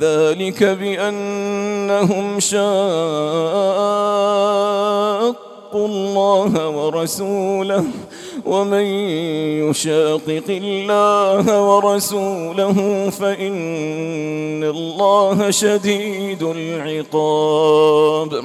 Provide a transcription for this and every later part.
ذلك بأنهم شاقوا الله ورسوله ومن يشاقق الله ورسوله فإن الله شديد العقاب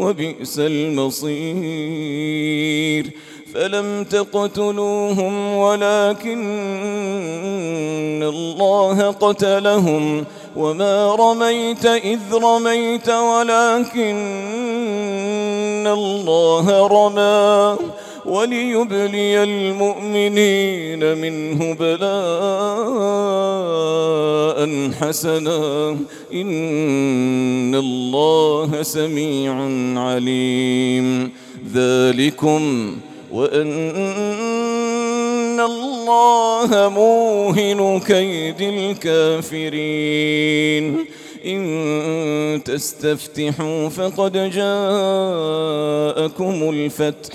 وبئس المصير. فلم تقتلوهم ولكن الله قتلهم. وما رميت إذ رميت ولكن الله رمى. وليبلي المؤمنين منه بلاء حسنا. إن الله سميع عليم. ذلكم وأن الله موهن كيد الكافرين. إن تستفتحوا فقد جاءكم الفتح.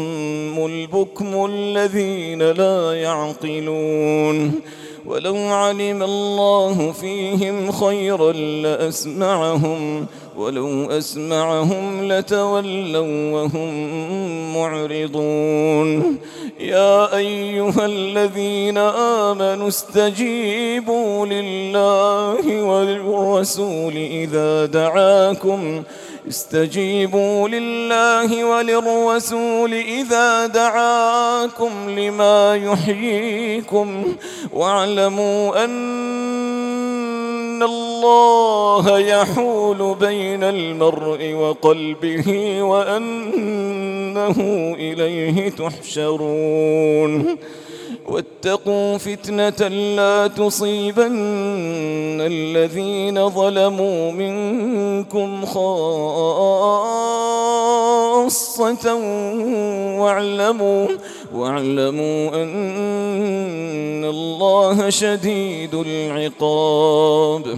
البكم الذين لا يعقلون. ولو علم الله فيهم خيرا لأسمعهم ولو أسمعهم لتولوا وهم معرضون. يا أيها الذين آمنوا استجيبوا لله والرسول إذا دعاكم. استجيبوا لله وللرسول إذا دعاكم لما يحييكم واعلموا أن الله يحول بين المرء وقلبه وأنه إليه تحشرون. واتقوا فتنة لا تصيبن الذين ظلموا منكم خاصة واعلموا واعلموا أن الله شديد العقاب.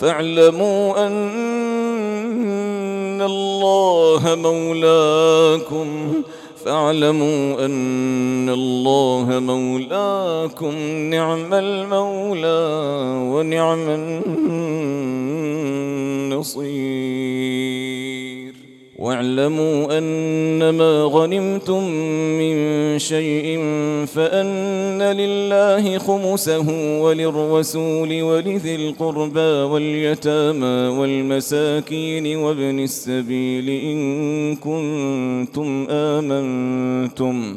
فاعلموا أن الله مولاكم فاعلموا أن الله مولاكم نعم المولى ونعم النصير. واعلموا أنما غنمتم من شيء فأن لله خمسه وللرسول ولذي القربى واليتامى والمساكين وابن السبيل إن كنتم آمنتم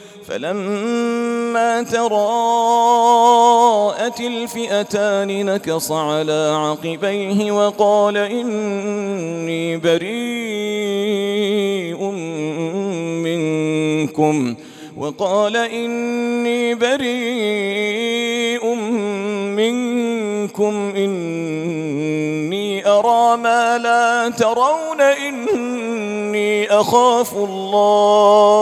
فلما تراءت الفئتان نكص على عقبيه وقال إني بريء منكم. وقال إني بريء منكم. إني أرى ما لا ترون. إني أخاف الله.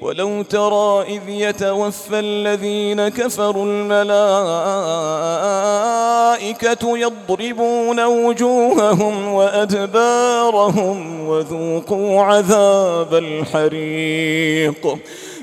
ولو ترى إذ يتوفى الذين كفروا الملائكة يضربون وجوههم وأدبارهم وذوقوا عذاب الحريق.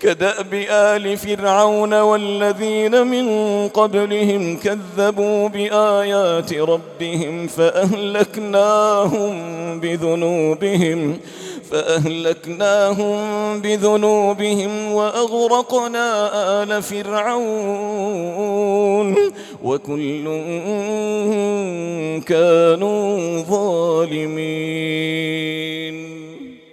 كدأب آل فرعون والذين من قبلهم كذبوا بآيات ربهم فأهلكناهم بذنوبهم فأهلكناهم بذنوبهم وأغرقنا آل فرعون وكل كانوا ظالمين.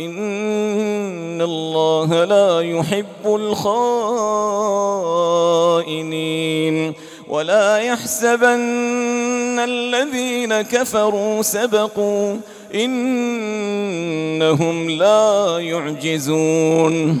إن الله لا يحب الخائنين ولا يحسبن الذين كفروا سبقوا إنهم لا يعجزون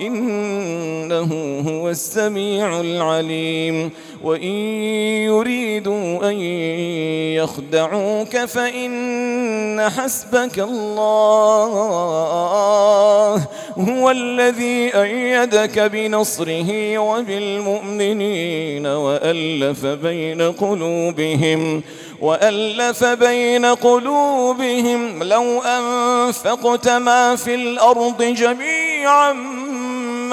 إنه هو السميع العليم. وإن يريدوا أن يخدعوك فإن حسبك الله. هو الذي أيدك بنصره وبالمؤمنين وألف بين قلوبهم وألف بين قلوبهم لو أنفقت ما في الأرض جميعا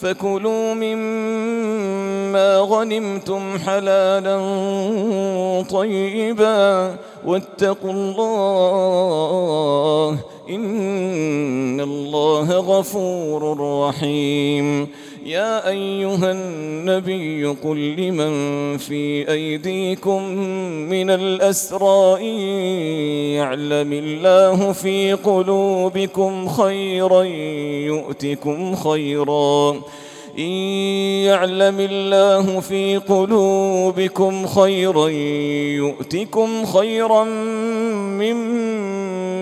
فكلوا مما غنمتم حلالا طيبا واتقوا الله إن الله غفور رحيم يا أيها النبي قل لمن في أيديكم من الأسراء يعلم الله في قلوبكم خيرا يؤتكم خيرا. إن يعلم الله في قلوبكم خيرا يؤتكم خيرا مما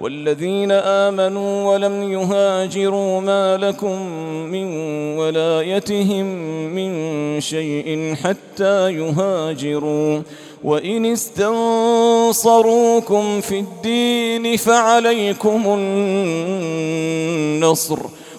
والذين آمنوا ولم يهاجروا ما لكم من ولايتهم من شيء حتى يهاجروا. وإن استنصروكم في الدين فعليكم النصر.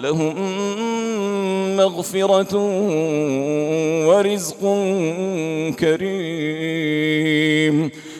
لهم مغفرة ورزق كريم.